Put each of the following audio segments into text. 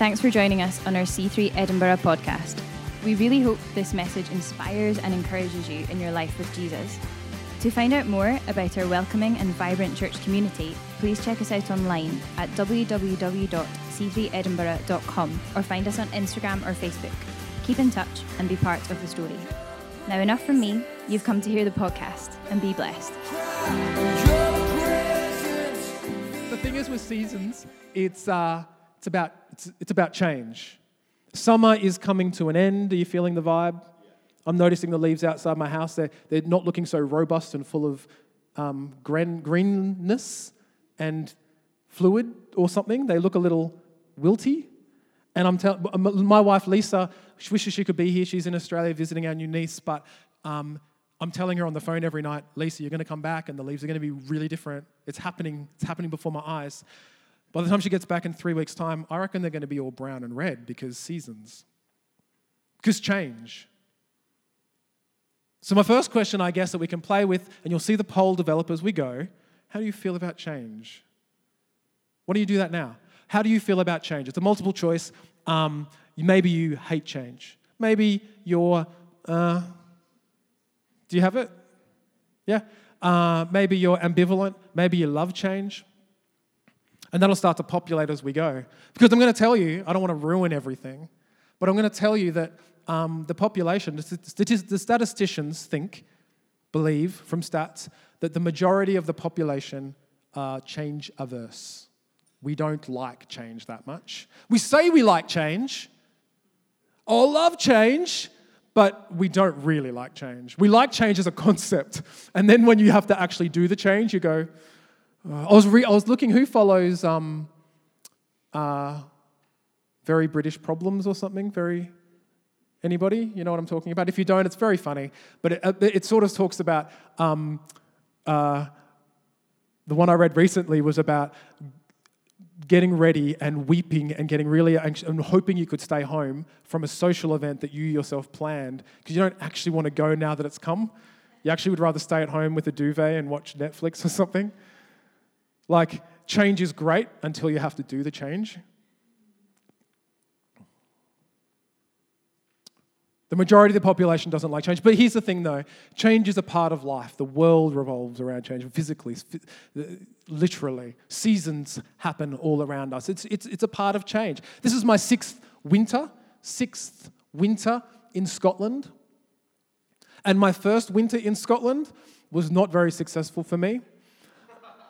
Thanks for joining us on our C3 Edinburgh podcast. We really hope this message inspires and encourages you in your life with Jesus. To find out more about our welcoming and vibrant church community, please check us out online at www.c3edinburgh.com or find us on Instagram or Facebook. Keep in touch and be part of the story. Now, enough from me. You've come to hear the podcast and be blessed. The thing is with seasons, it's, uh, it's, about, it's, it's about change. Summer is coming to an end. Are you feeling the vibe? I'm noticing the leaves outside my house. They're, they're not looking so robust and full of um, green, greenness and fluid or something. They look a little wilty. And I'm telling my wife Lisa, she wishes she could be here. She's in Australia visiting our new niece, but um, I'm telling her on the phone every night, Lisa, you're going to come back, and the leaves are going to be really different. It's happening. It's happening before my eyes. By the time she gets back in three weeks' time, I reckon they're going to be all brown and red because seasons, because change. So, my first question, I guess, that we can play with, and you'll see the poll develop as we go how do you feel about change? Why do you do that now? How do you feel about change? It's a multiple choice. Um, maybe you hate change. Maybe you're, uh, do you have it? Yeah? Uh, maybe you're ambivalent. Maybe you love change. And that'll start to populate as we go. Because I'm going to tell you, I don't want to ruin everything, but I'm going to tell you that um, the population, the statisticians think, believe from stats, that the majority of the population are change averse. We don't like change that much. We say we like change, or love change, but we don't really like change. We like change as a concept. And then when you have to actually do the change, you go, uh, I, was re- I was looking who follows um, uh, Very British Problems or something, very Anybody? You know what I'm talking about? If you don't, it's very funny. But it, uh, it sort of talks about um, uh, the one I read recently was about getting ready and weeping and getting really anxious and hoping you could stay home from a social event that you yourself planned because you don't actually want to go now that it's come. You actually would rather stay at home with a duvet and watch Netflix or something. Like, change is great until you have to do the change. The majority of the population doesn't like change. But here's the thing though change is a part of life. The world revolves around change physically, literally. Seasons happen all around us. It's, it's, it's a part of change. This is my sixth winter, sixth winter in Scotland. And my first winter in Scotland was not very successful for me.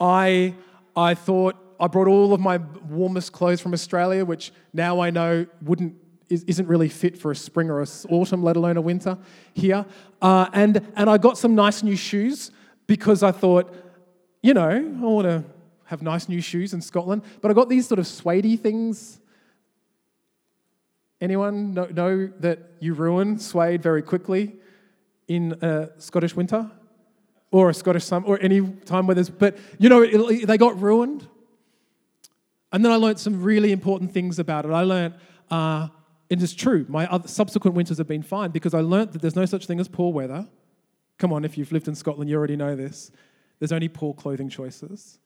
I, I thought I brought all of my warmest clothes from Australia, which now I know wouldn't isn't really fit for a spring or a autumn, let alone a winter here. Uh, and, and I got some nice new shoes because I thought, you know, I want to have nice new shoes in Scotland. But I got these sort of suede things. Anyone know, know that you ruin suede very quickly in a Scottish winter? Or a Scottish summer, or any time where there's, but you know, it, they got ruined. And then I learned some really important things about it. I learned uh, it is true. My other, subsequent winters have been fine because I learnt that there's no such thing as poor weather. Come on, if you've lived in Scotland, you already know this. There's only poor clothing choices.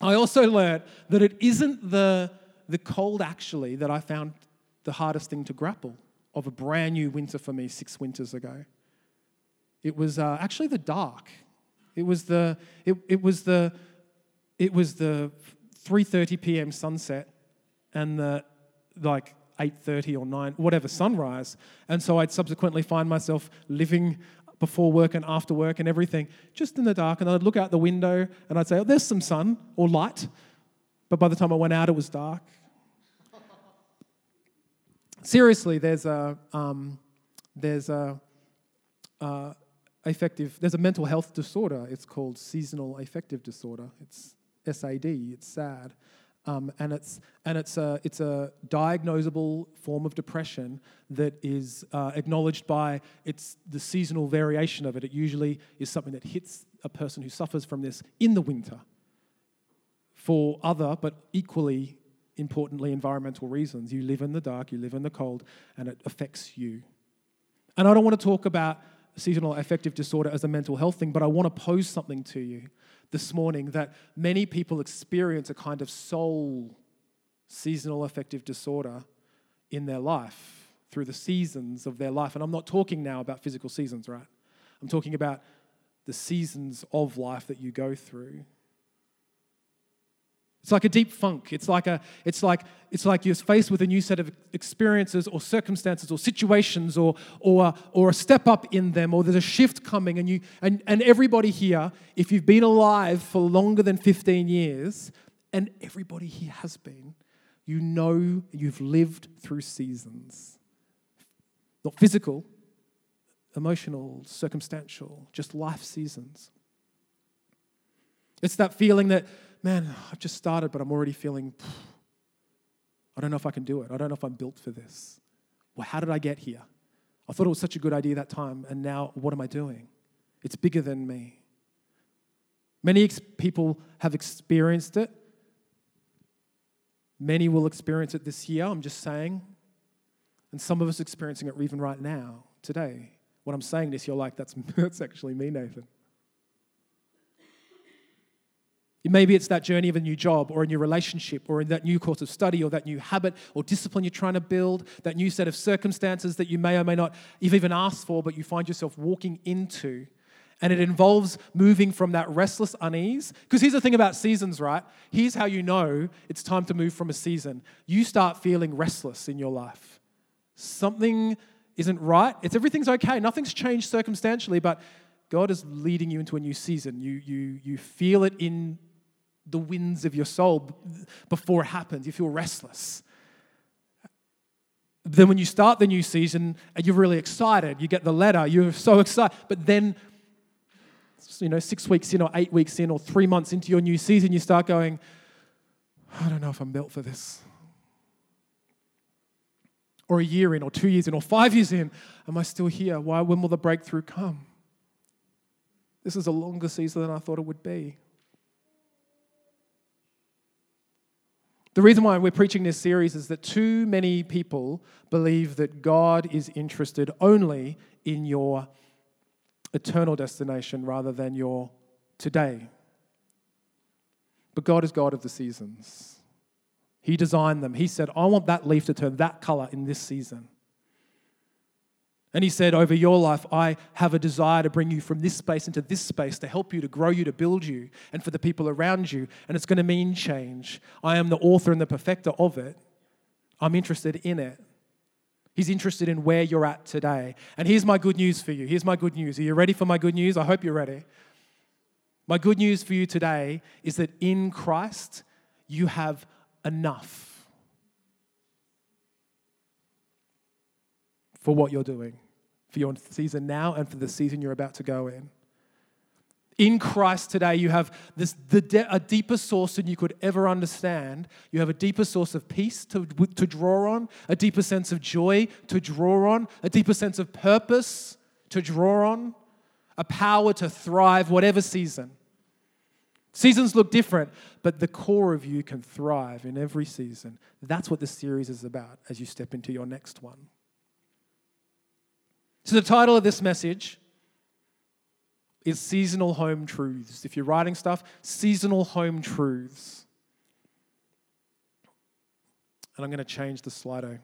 I also learnt that it isn't the, the cold, actually, that I found the hardest thing to grapple of a brand new winter for me six winters ago. It was uh, actually the dark. It was the, it, it was the, it was the 3.30 p.m. sunset and the like 8.30 or 9 whatever sunrise and so i'd subsequently find myself living before work and after work and everything just in the dark and i'd look out the window and i'd say oh there's some sun or light but by the time i went out it was dark seriously there's a um, there's a uh, affective there's a mental health disorder it's called seasonal affective disorder it's sad it's sad um, and it's, and it's, a, it's a diagnosable form of depression that is uh, acknowledged by its, the seasonal variation of it. It usually is something that hits a person who suffers from this in the winter for other but equally importantly environmental reasons. You live in the dark, you live in the cold, and it affects you. And I don't want to talk about seasonal affective disorder as a mental health thing, but I want to pose something to you this morning that many people experience a kind of soul seasonal affective disorder in their life through the seasons of their life. And I'm not talking now about physical seasons, right? I'm talking about the seasons of life that you go through. It's like a deep funk. It's like, a, it's, like, it's like you're faced with a new set of experiences or circumstances or situations or, or, or a step up in them or there's a shift coming. And, you, and, and everybody here, if you've been alive for longer than 15 years, and everybody here has been, you know you've lived through seasons. Not physical, emotional, circumstantial, just life seasons. It's that feeling that man, I've just started, but I'm already feeling, I don't know if I can do it. I don't know if I'm built for this. Well, how did I get here? I thought it was such a good idea that time, and now what am I doing? It's bigger than me. Many ex- people have experienced it. Many will experience it this year, I'm just saying. And some of us experiencing it even right now, today. When I'm saying this, you're like, that's, that's actually me, Nathan. Maybe it's that journey of a new job or a new relationship or in that new course of study or that new habit or discipline you're trying to build, that new set of circumstances that you may or may not have even asked for, but you find yourself walking into. And it involves moving from that restless unease. Because here's the thing about seasons, right? Here's how you know it's time to move from a season. You start feeling restless in your life. Something isn't right. It's everything's okay. Nothing's changed circumstantially, but God is leading you into a new season. You, you, you feel it in the winds of your soul before it happens. You feel restless. Then, when you start the new season and you're really excited, you get the letter, you're so excited. But then, you know, six weeks in, or eight weeks in, or three months into your new season, you start going, I don't know if I'm built for this. Or a year in, or two years in, or five years in, am I still here? Why? When will the breakthrough come? This is a longer season than I thought it would be. The reason why we're preaching this series is that too many people believe that God is interested only in your eternal destination rather than your today. But God is God of the seasons. He designed them. He said, I want that leaf to turn that color in this season. And he said, Over your life, I have a desire to bring you from this space into this space to help you, to grow you, to build you, and for the people around you. And it's going to mean change. I am the author and the perfecter of it. I'm interested in it. He's interested in where you're at today. And here's my good news for you. Here's my good news. Are you ready for my good news? I hope you're ready. My good news for you today is that in Christ, you have enough. for what you're doing, for your season now and for the season you're about to go in. In Christ today, you have this, de- a deeper source than you could ever understand. You have a deeper source of peace to, to draw on, a deeper sense of joy to draw on, a deeper sense of purpose to draw on, a power to thrive whatever season. Seasons look different, but the core of you can thrive in every season. That's what this series is about as you step into your next one. So, the title of this message is Seasonal Home Truths. If you're writing stuff, Seasonal Home Truths. And I'm going to change the Slido.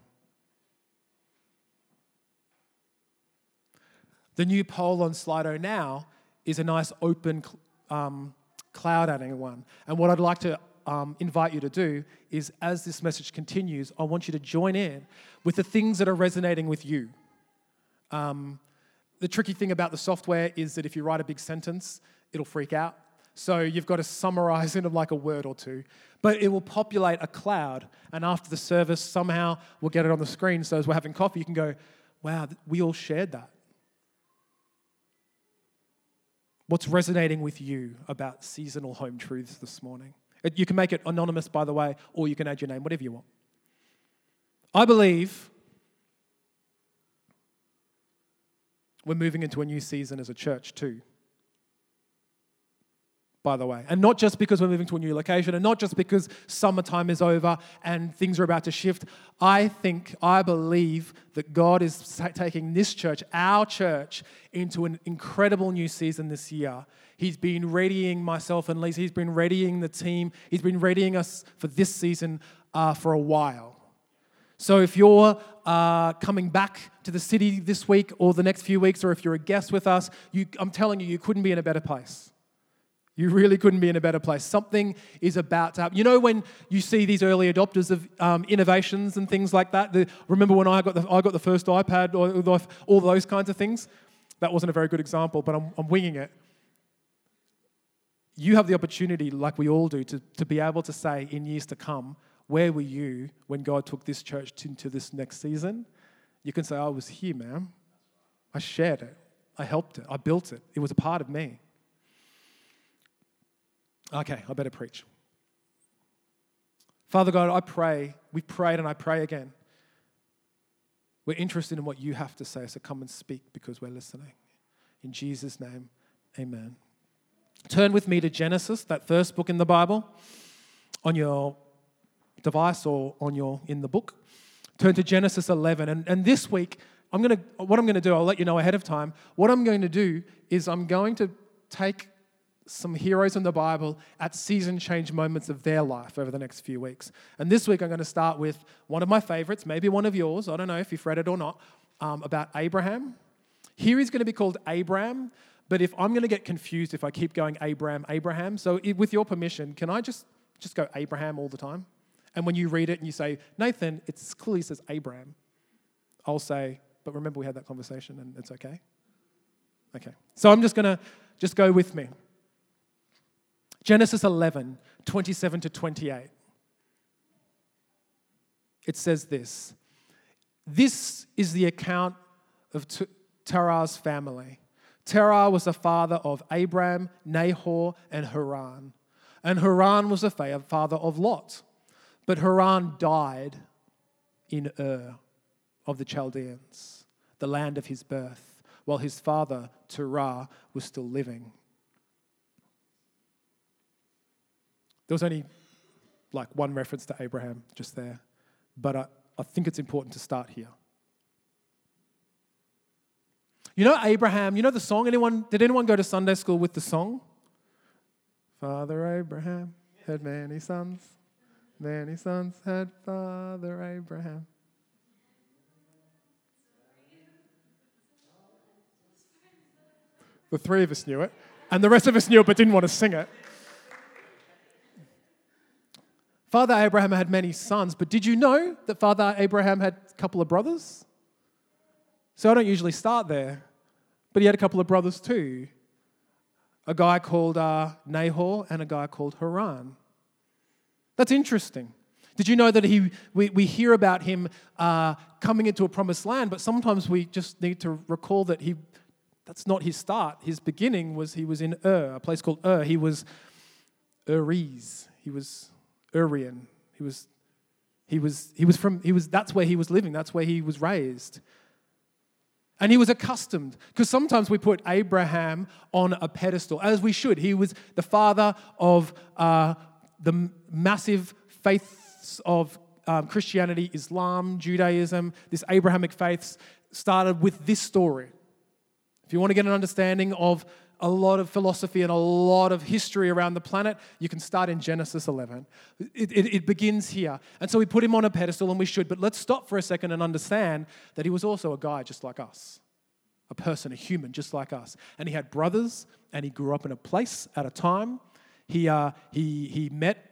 The new poll on Slido now is a nice open um, cloud adding one. And what I'd like to um, invite you to do is, as this message continues, I want you to join in with the things that are resonating with you. Um, the tricky thing about the software is that if you write a big sentence, it'll freak out. So you've got to summarize in like a word or two. But it will populate a cloud, and after the service, somehow we'll get it on the screen. So as we're having coffee, you can go, wow, we all shared that. What's resonating with you about seasonal home truths this morning? You can make it anonymous, by the way, or you can add your name, whatever you want. I believe we're moving into a new season as a church too. By the way, and not just because we're moving to a new location, and not just because summertime is over and things are about to shift. I think, I believe that God is taking this church, our church, into an incredible new season this year. He's been readying myself and Lisa. He's been readying the team. He's been readying us for this season uh, for a while. So if you're uh, coming back to the city this week or the next few weeks, or if you're a guest with us, you, I'm telling you, you couldn't be in a better place. You really couldn't be in a better place. Something is about to happen. You know when you see these early adopters of um, innovations and things like that. The, remember when I got the I got the first iPad or all those kinds of things. That wasn't a very good example, but I'm, I'm winging it. You have the opportunity, like we all do, to, to be able to say in years to come, where were you when God took this church into this next season? You can say, I was here, man. I shared it. I helped it. I built it. It was a part of me. Okay, I better preach. Father God, I pray, we prayed and I pray again. We're interested in what you have to say, so come and speak because we're listening. In Jesus' name, amen. Turn with me to Genesis, that first book in the Bible, on your device or on your in the book. Turn to Genesis 11. And, and this week, I'm gonna, what I'm to do, I'll let you know ahead of time. What I'm going to do is I'm going to take some heroes in the Bible at season change moments of their life over the next few weeks. And this week I'm going to start with one of my favorites, maybe one of yours, I don't know if you've read it or not, um, about Abraham. Here he's going to be called Abram, but if I'm going to get confused if I keep going Abraham, Abraham, so with your permission, can I just, just go Abraham all the time? And when you read it and you say, Nathan, it clearly says Abraham, I'll say, but remember we had that conversation and it's okay? Okay. So I'm just going to just go with me. Genesis 11, 27 to 28. It says this This is the account of Terah's family. Terah was the father of Abram, Nahor, and Haran. And Haran was the father of Lot. But Haran died in Ur of the Chaldeans, the land of his birth, while his father, Terah, was still living. There was only like one reference to Abraham just there, but I, I think it's important to start here. You know Abraham, you know the song? Anyone did anyone go to Sunday school with the song? Father Abraham had many sons. Many sons had Father Abraham. The three of us knew it, and the rest of us knew it but didn't want to sing it. Father Abraham had many sons, but did you know that Father Abraham had a couple of brothers? So I don't usually start there, but he had a couple of brothers too a guy called uh, Nahor and a guy called Haran. That's interesting. Did you know that he, we, we hear about him uh, coming into a promised land, but sometimes we just need to recall that he, that's not his start. His beginning was he was in Ur, a place called Ur. He was Uriz. He was Urian. He was, he was, he was from, he was, that's where he was living, that's where he was raised. And he was accustomed, because sometimes we put Abraham on a pedestal, as we should. He was the father of uh, the massive faiths of um, Christianity, Islam, Judaism. This Abrahamic faiths started with this story. If you want to get an understanding of a lot of philosophy and a lot of history around the planet, you can start in Genesis 11. It, it, it, begins here. And so we put him on a pedestal, and we should, but let's stop for a second and understand that he was also a guy just like us, a person, a human just like us. And he had brothers, and he grew up in a place at a time. He, uh, he, he met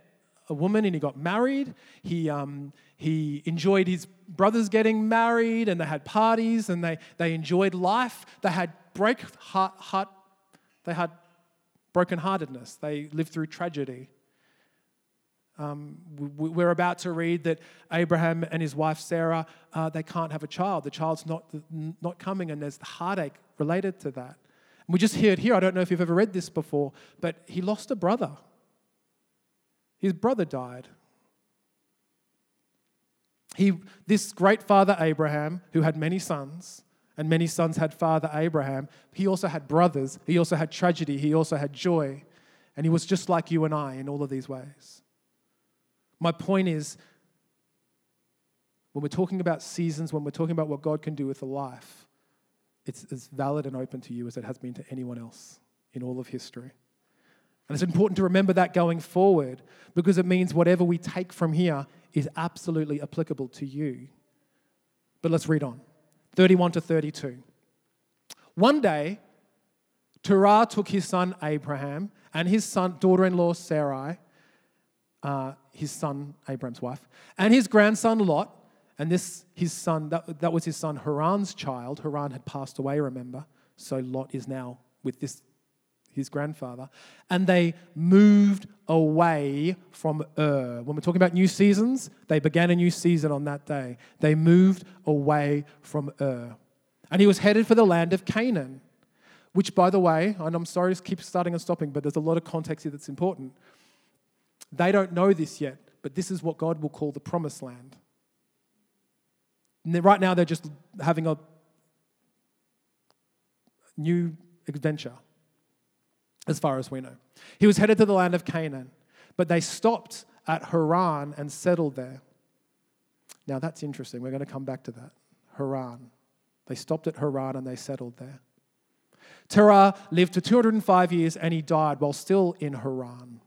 a woman and he got married. He, um, he enjoyed his brothers getting married, and they had parties, and they, they enjoyed life. They had break heart, heart they had brokenheartedness, they lived through tragedy. Um, we're about to read that Abraham and his wife Sarah, uh, they can't have a child. The child's not, not coming, and there's the heartache related to that. And we just hear it here. I don't know if you've ever read this before, but he lost a brother. His brother died. He, this great father Abraham, who had many sons, and many sons had father Abraham. He also had brothers. He also had tragedy. He also had joy. And he was just like you and I in all of these ways. My point is when we're talking about seasons, when we're talking about what God can do with a life, it's as valid and open to you as it has been to anyone else in all of history. And it's important to remember that going forward because it means whatever we take from here is absolutely applicable to you. But let's read on 31 to 32. One day, Terah took his son Abraham and his son, daughter-in-law Sarai, uh, his son Abraham's wife, and his grandson Lot, and this his son that, that was his son Haran's child. Haran had passed away, remember, so Lot is now with this his grandfather, and they moved away from Ur. When we're talking about new seasons, they began a new season on that day. They moved away from Ur. And he was headed for the land of Canaan, which, by the way, and I'm sorry to keep starting and stopping, but there's a lot of context here that's important. They don't know this yet, but this is what God will call the promised land. Right now, they're just having a new adventure as far as we know. He was headed to the land of Canaan, but they stopped at Haran and settled there. Now that's interesting. We're going to come back to that. Haran. They stopped at Haran and they settled there. Terah lived for 205 years and he died while still in Haran.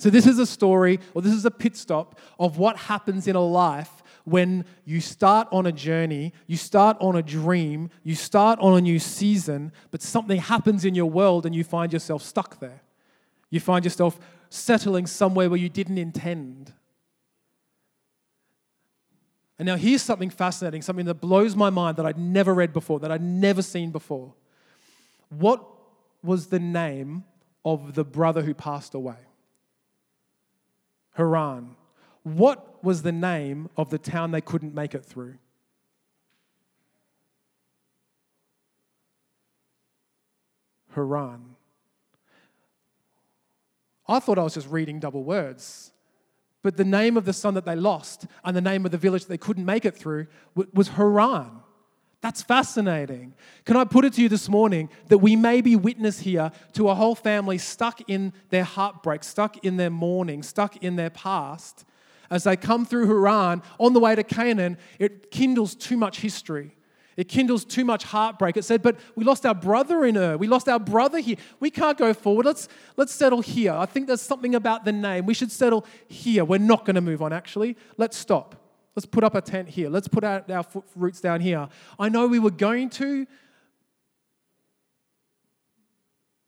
So, this is a story, or this is a pit stop of what happens in a life when you start on a journey, you start on a dream, you start on a new season, but something happens in your world and you find yourself stuck there. You find yourself settling somewhere where you didn't intend. And now here's something fascinating, something that blows my mind that I'd never read before, that I'd never seen before. What was the name of the brother who passed away? Haran. What was the name of the town they couldn't make it through? Haran. I thought I was just reading double words. But the name of the son that they lost and the name of the village that they couldn't make it through was Haran. That's fascinating. Can I put it to you this morning that we may be witness here to a whole family stuck in their heartbreak, stuck in their mourning, stuck in their past, as they come through Haran on the way to Canaan, it kindles too much history. It kindles too much heartbreak. It said, but we lost our brother in Ur. We lost our brother here. We can't go forward. Let's, let's settle here. I think there's something about the name. We should settle here. We're not going to move on, actually. Let's stop. Let's put up a tent here. Let's put out our foot roots down here. I know we were going to,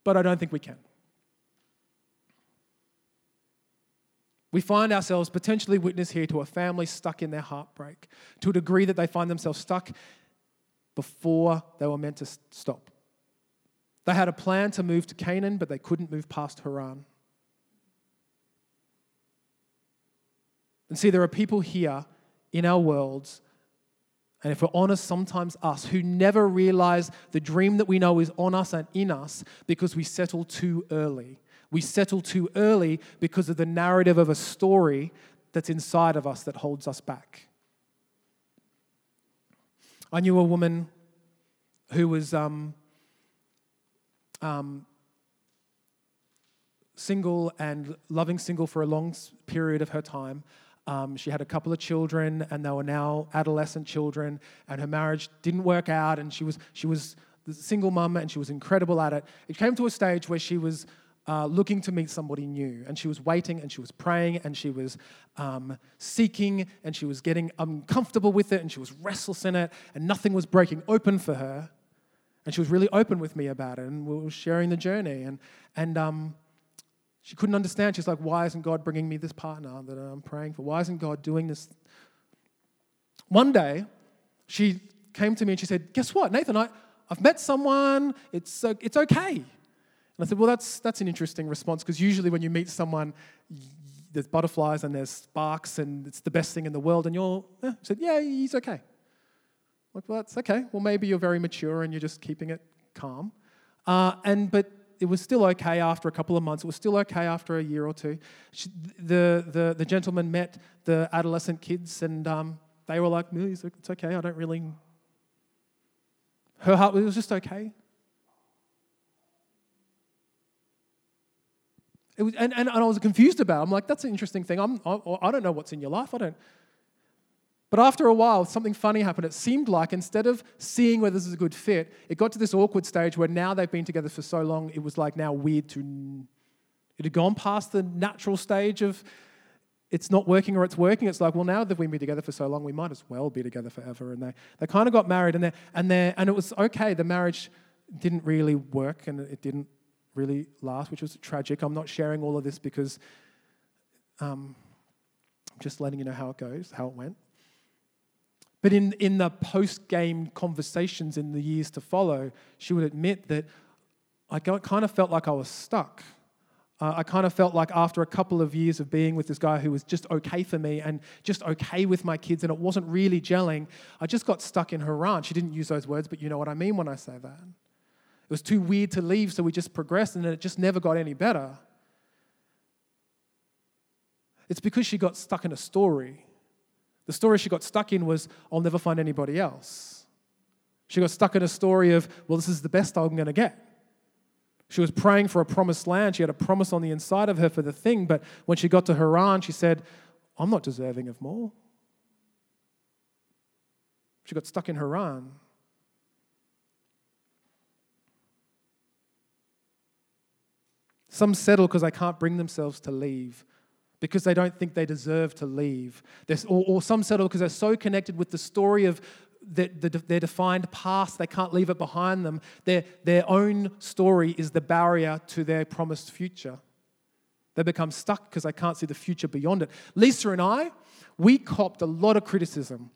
but I don't think we can. We find ourselves potentially witness here to a family stuck in their heartbreak to a degree that they find themselves stuck before they were meant to stop. They had a plan to move to Canaan, but they couldn't move past Haran. And see, there are people here in our worlds, and if we're honest, sometimes us, who never realize the dream that we know is on us and in us because we settle too early. We settle too early because of the narrative of a story that's inside of us that holds us back. I knew a woman who was um, um, single and loving single for a long period of her time. Um, she had a couple of children, and they were now adolescent children, and her marriage didn't work out, and she was she was the single mum, and she was incredible at it. It came to a stage where she was uh, looking to meet somebody new. And she was waiting and she was praying and she was um, seeking and she was getting uncomfortable with it and she was restless in it and nothing was breaking open for her. And she was really open with me about it and we were sharing the journey. And, and um, she couldn't understand. She's like, why isn't God bringing me this partner that I'm praying for? Why isn't God doing this? One day, she came to me and she said, Guess what, Nathan? I, I've met someone. It's, uh, it's okay. And I said, well, that's, that's an interesting response because usually when you meet someone, there's butterflies and there's sparks and it's the best thing in the world. And you're, eh. said, yeah, he's okay. Like, well, that's okay. Well, maybe you're very mature and you're just keeping it calm. Uh, and but it was still okay after a couple of months. It was still okay after a year or two. She, the, the, the gentleman met the adolescent kids and um, they were like, no, it's okay. I don't really. Her heart, was just okay. Was, and, and, and I was confused about it. I'm like, that's an interesting thing. I'm, I, I don't know what's in your life. I don't. But after a while, something funny happened. It seemed like instead of seeing whether this is a good fit, it got to this awkward stage where now they've been together for so long, it was like now weird to. It had gone past the natural stage of it's not working or it's working. It's like, well, now that we've been together for so long, we might as well be together forever. And they, they kind of got married, and, they, and, they, and it was okay. The marriage didn't really work and it didn't really last, which was tragic. I'm not sharing all of this because um, I'm just letting you know how it goes, how it went. But in, in the post game conversations in the years to follow, she would admit that I kind of felt like I was stuck. Uh, I kind of felt like after a couple of years of being with this guy who was just okay for me and just okay with my kids, and it wasn't really gelling, I just got stuck in Haran. She didn't use those words, but you know what I mean when I say that. It was too weird to leave, so we just progressed, and it just never got any better. It's because she got stuck in a story. The story she got stuck in was, I'll never find anybody else. She got stuck in a story of, well, this is the best I'm going to get. She was praying for a promised land. She had a promise on the inside of her for the thing, but when she got to Haran, she said, I'm not deserving of more. She got stuck in Haran. Some settle because they can't bring themselves to leave, because they don't think they deserve to leave. Or, or, some settle because they're so connected with the story of their, their defined past, they can't leave it behind them. Their, their own story is the barrier to their promised future. They become stuck because they can't see the future beyond it. Lisa and I, we copped a lot of criticism.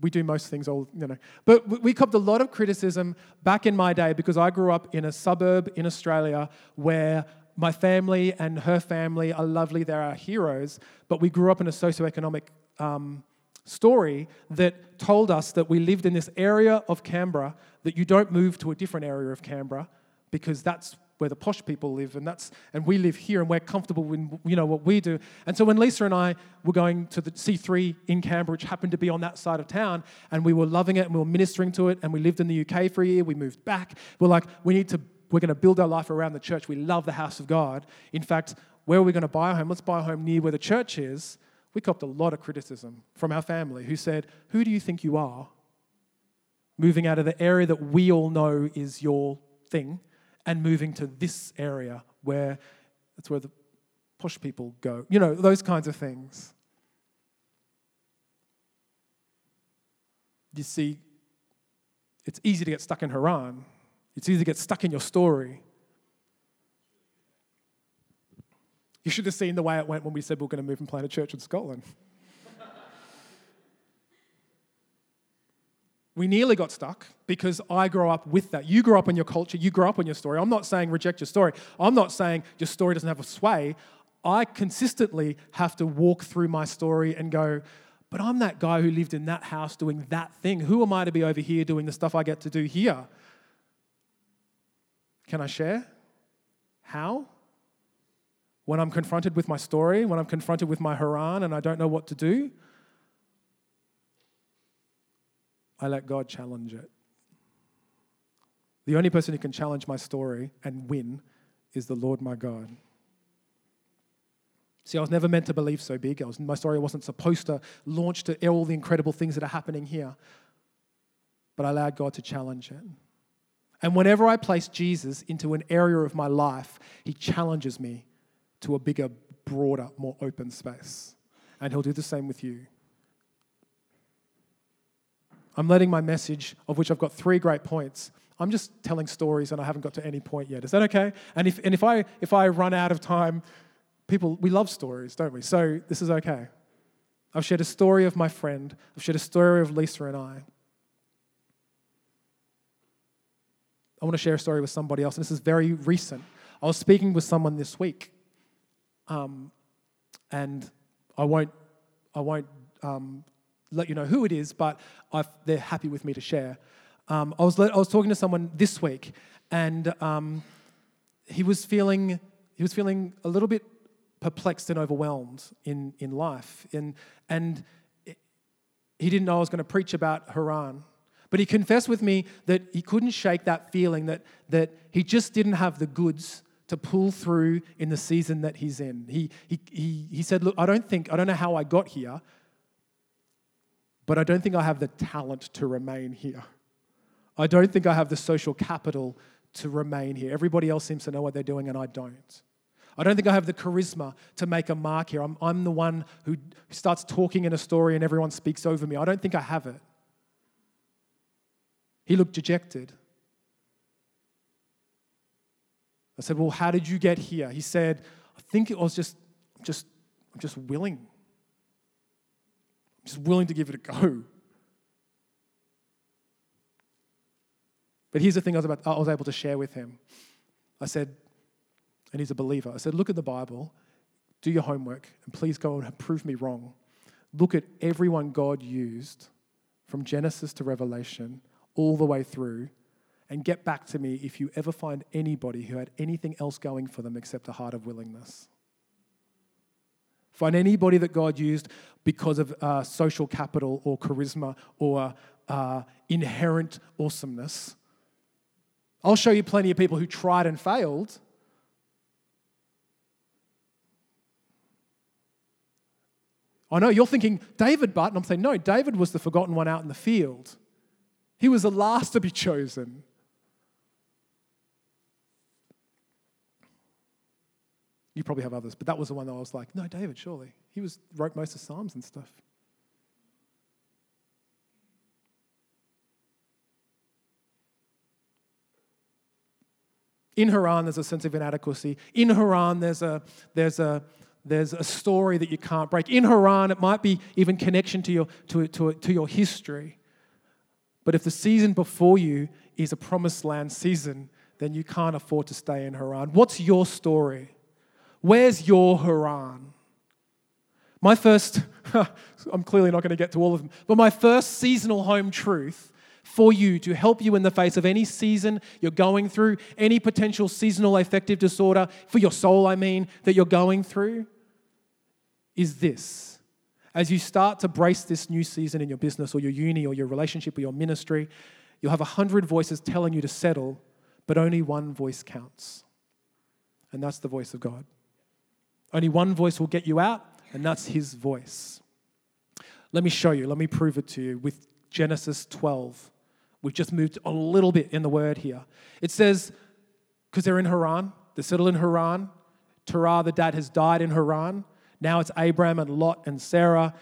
We do most things all, you know. But we copped a lot of criticism back in my day because I grew up in a suburb in Australia where my family and her family are lovely. They're our heroes. But we grew up in a socioeconomic um, story that told us that we lived in this area of Canberra, that you don't move to a different area of Canberra because that's where the posh people live and that's and we live here and we're comfortable in you know what we do. And so when lisa and i were going to the c3 in canberra which happened to be on that side of town and we were loving it and we were ministering to it and we lived in the uk for a year we moved back. We're like we need to we're going to build our life around the church. We love the house of god. In fact where are we going to buy a home? Let's buy a home near where the church is. We copped a lot of criticism from our family who said, Who do you think you are? Moving out of the area that we all know is your thing and moving to this area where that's where the posh people go. You know, those kinds of things. You see, it's easy to get stuck in Haran. It's easy to get stuck in your story. You should have seen the way it went when we said we are going to move and plant a church in Scotland. We nearly got stuck because I grew up with that. You grew up in your culture, you grew up in your story. I'm not saying reject your story. I'm not saying your story doesn't have a sway. I consistently have to walk through my story and go, but I'm that guy who lived in that house doing that thing. Who am I to be over here doing the stuff I get to do here? Can I share? How? When I'm confronted with my story, when I'm confronted with my Haran and I don't know what to do, I let God challenge it. The only person who can challenge my story and win is the Lord my God. See, I was never meant to believe so big. Was, my story wasn't supposed to launch to all the incredible things that are happening here. But I allowed God to challenge it. And whenever I place Jesus into an area of my life, he challenges me to a bigger, broader, more open space. And He'll do the same with you. I'm letting my message, of which I've got three great points, I'm just telling stories and I haven't got to any point yet. Is that okay? And if, and if, I, if I run out of time, people, we love stories, don't we? So this is okay. I've shared a story of my friend, I've shared a story of Lisa and I. I want to share a story with somebody else, and this is very recent. I was speaking with someone this week um, and I won't, I won't um, let you know who it is, but I've, they're happy with me to share. Um, I, was, I was talking to someone this week, and um, he was feeling he was feeling a little bit perplexed and overwhelmed in, in life, and and he didn't know I was going to preach about Haran. But he confessed with me that he couldn't shake that feeling that, that he just didn't have the goods to pull through in the season that he's in. He, he, he, he said, Look, I don't think, I don't know how I got here, but I don't think I have the talent to remain here. I don't think I have the social capital to remain here. Everybody else seems to know what they're doing, and I don't. I don't think I have the charisma to make a mark here. I'm, I'm the one who starts talking in a story and everyone speaks over me. I don't think I have it. He looked dejected. I said, Well, how did you get here? He said, I think it was just, just, I'm just willing. Just willing to give it a go. But here's the thing I was, about, I was able to share with him. I said, and he's a believer. I said, look at the Bible, do your homework, and please go and prove me wrong. Look at everyone God used from Genesis to Revelation, all the way through, and get back to me if you ever find anybody who had anything else going for them except a heart of willingness. Find anybody that God used because of uh, social capital or charisma or uh, inherent awesomeness. I'll show you plenty of people who tried and failed, I know you're thinking David, but and I'm saying, no, David was the forgotten one out in the field. He was the last to be chosen. You probably have others, but that was the one that I was like, no, David, surely. He was wrote most of Psalms and stuff. In Haran, there's a sense of inadequacy. In Haran, there's a, there's a, there's a story that you can't break. In Haran, it might be even connection to your, to, to, to your history. But if the season before you is a promised land season, then you can't afford to stay in Haran. What's your story? Where's your Haran? My first, I'm clearly not going to get to all of them, but my first seasonal home truth for you to help you in the face of any season you're going through, any potential seasonal affective disorder, for your soul, I mean, that you're going through, is this. As you start to brace this new season in your business or your uni or your relationship or your ministry, you'll have a hundred voices telling you to settle, but only one voice counts. And that's the voice of God. Only one voice will get you out, and that's His voice. Let me show you, let me prove it to you with Genesis 12. We've just moved a little bit in the word here. It says, because they're in Haran, they're settled in Haran. Terah, the dad, has died in Haran. Now it's Abram and Lot and Sarah.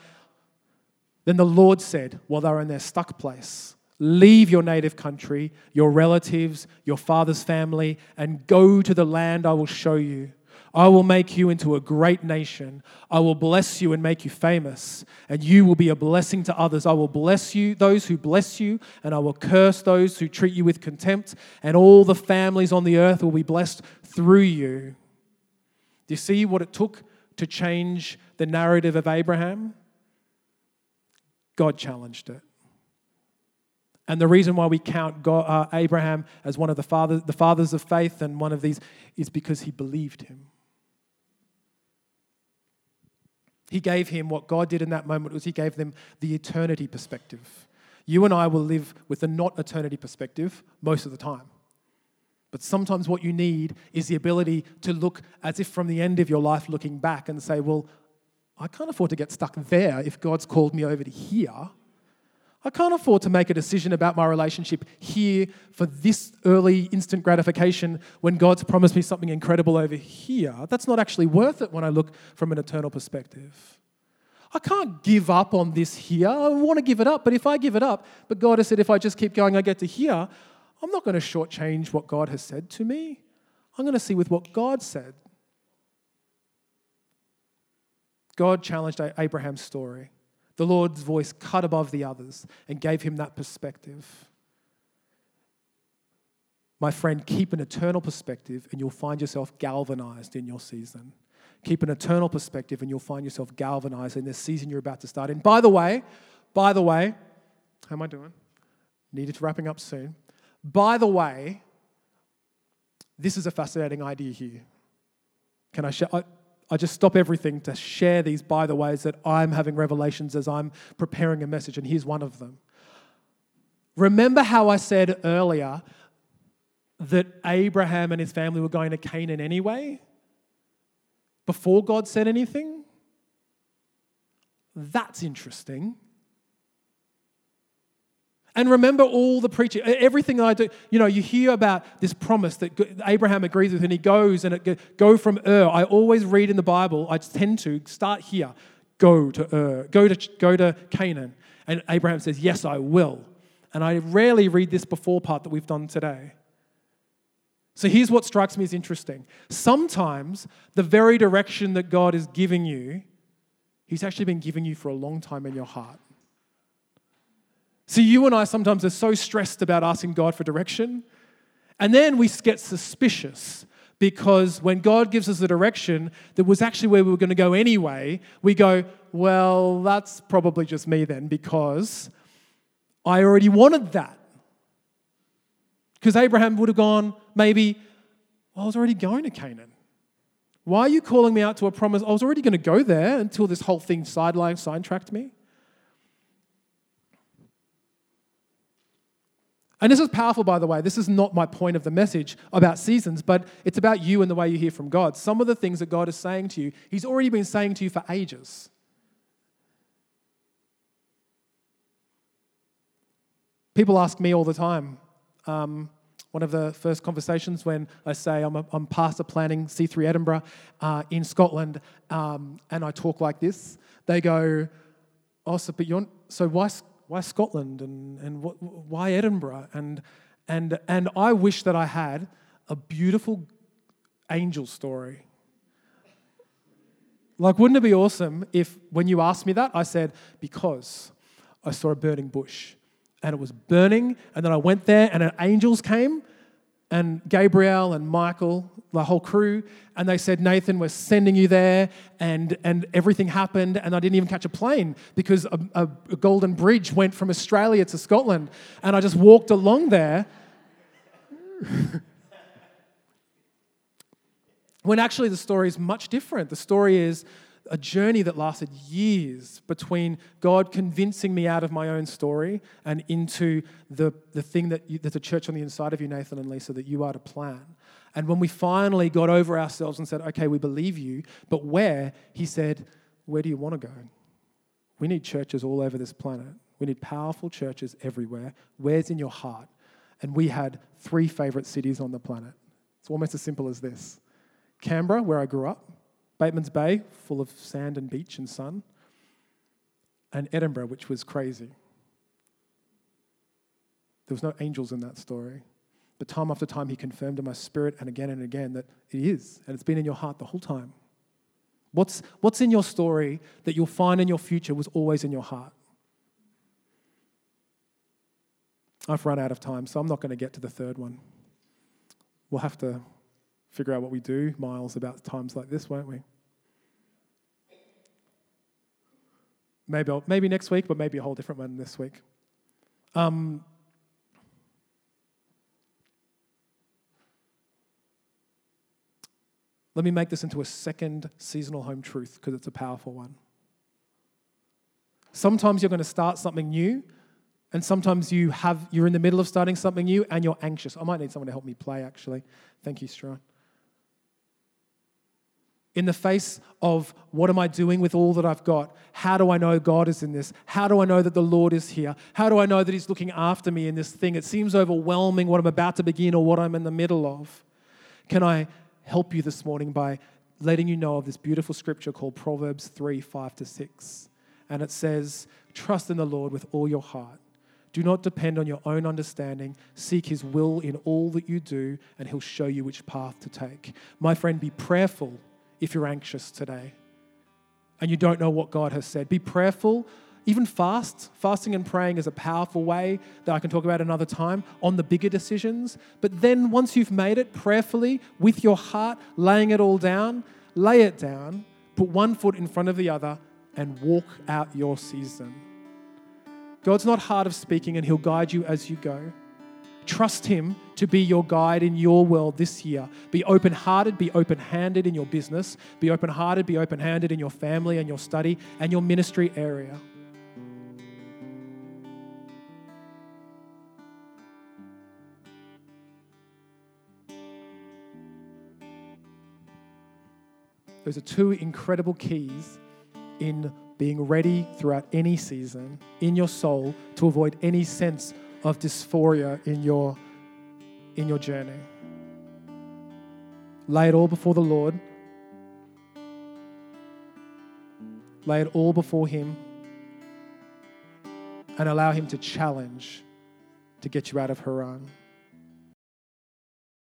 Then the Lord said, while they're in their stuck place, Leave your native country, your relatives, your father's family, and go to the land I will show you. I will make you into a great nation. I will bless you and make you famous, and you will be a blessing to others. I will bless you, those who bless you, and I will curse those who treat you with contempt, and all the families on the earth will be blessed through you. Do you see what it took to change the narrative of Abraham? God challenged it. And the reason why we count God, uh, Abraham as one of the fathers, the fathers of faith and one of these is because he believed him. He gave him what God did in that moment was he gave them the eternity perspective. You and I will live with a not eternity perspective most of the time. But sometimes what you need is the ability to look as if from the end of your life looking back and say, well, I can't afford to get stuck there if God's called me over to here. I can't afford to make a decision about my relationship here for this early instant gratification when God's promised me something incredible over here. That's not actually worth it when I look from an eternal perspective. I can't give up on this here. I want to give it up, but if I give it up, but God has said if I just keep going, I get to here, I'm not going to shortchange what God has said to me. I'm going to see with what God said. God challenged Abraham's story. The Lord's voice cut above the others and gave him that perspective. My friend, keep an eternal perspective and you'll find yourself galvanized in your season. Keep an eternal perspective and you'll find yourself galvanized in this season you're about to start in. By the way, by the way, how am I doing? Needed to wrapping up soon. By the way, this is a fascinating idea here. Can I share? I, just stop everything to share these by the ways that I'm having revelations as I'm preparing a message, and here's one of them. Remember how I said earlier that Abraham and his family were going to Canaan anyway? Before God said anything? That's interesting. And remember all the preaching, everything I do. You know, you hear about this promise that Abraham agrees with, and he goes and it go from Ur. I always read in the Bible. I tend to start here, go to Ur, go to go to Canaan, and Abraham says, "Yes, I will." And I rarely read this before part that we've done today. So here's what strikes me as interesting. Sometimes the very direction that God is giving you, He's actually been giving you for a long time in your heart. See, you and I sometimes are so stressed about asking God for direction, and then we get suspicious because when God gives us a direction that was actually where we were going to go anyway, we go, well, that's probably just me then because I already wanted that. Because Abraham would have gone, maybe, well, I was already going to Canaan. Why are you calling me out to a promise? I was already going to go there until this whole thing sidelined, sidetracked me. And this is powerful, by the way. This is not my point of the message about seasons, but it's about you and the way you hear from God. Some of the things that God is saying to you, He's already been saying to you for ages. People ask me all the time. Um, one of the first conversations when I say I'm, a, I'm pastor planning C3 Edinburgh uh, in Scotland, um, and I talk like this, they go, "Oh, so but you're so why why Scotland and, and what, why Edinburgh? And, and, and I wish that I had a beautiful angel story. Like, wouldn't it be awesome if when you asked me that, I said, because I saw a burning bush and it was burning, and then I went there and angels came and Gabriel and Michael, the whole crew, and they said, Nathan, we're sending you there. And, and everything happened, and I didn't even catch a plane because a, a, a golden bridge went from Australia to Scotland. And I just walked along there. when actually the story is much different. The story is a journey that lasted years between God convincing me out of my own story and into the, the thing that you, there's a church on the inside of you, Nathan and Lisa, that you are to plan. And when we finally got over ourselves and said, okay, we believe you, but where? He said, where do you want to go? We need churches all over this planet. We need powerful churches everywhere. Where's in your heart? And we had three favorite cities on the planet. It's almost as simple as this Canberra, where I grew up, Bateman's Bay, full of sand and beach and sun, and Edinburgh, which was crazy. There was no angels in that story. But time after time, he confirmed in my spirit and again and again that it is, and it's been in your heart the whole time. What's, what's in your story that you'll find in your future was always in your heart? I've run out of time, so I'm not going to get to the third one. We'll have to figure out what we do, Miles, about times like this, won't we? Maybe, I'll, maybe next week, but maybe a whole different one this week. Um, let me make this into a second seasonal home truth because it's a powerful one. Sometimes you're going to start something new, and sometimes you have you're in the middle of starting something new and you're anxious. I might need someone to help me play actually. Thank you, Strawn in the face of what am I doing with all that I've got? How do I know God is in this? How do I know that the Lord is here? How do I know that He's looking after me in this thing? It seems overwhelming what I'm about to begin or what I'm in the middle of. Can I help you this morning by letting you know of this beautiful scripture called Proverbs 3 5 to 6? And it says, Trust in the Lord with all your heart. Do not depend on your own understanding. Seek His will in all that you do, and He'll show you which path to take. My friend, be prayerful if you're anxious today and you don't know what God has said. Be prayerful, even fast. Fasting and praying is a powerful way that I can talk about another time on the bigger decisions. But then once you've made it prayerfully with your heart, laying it all down, lay it down, put one foot in front of the other, and walk out your season. God's not hard of speaking, and He'll guide you as you go. Trust Him to be your guide in your world this year. Be open hearted, be open handed in your business, be open hearted, be open handed in your family and your study and your ministry area. Those are two incredible keys in being ready throughout any season in your soul to avoid any sense of dysphoria in your in your journey. Lay it all before the Lord. Lay it all before Him and allow Him to challenge to get you out of Haran.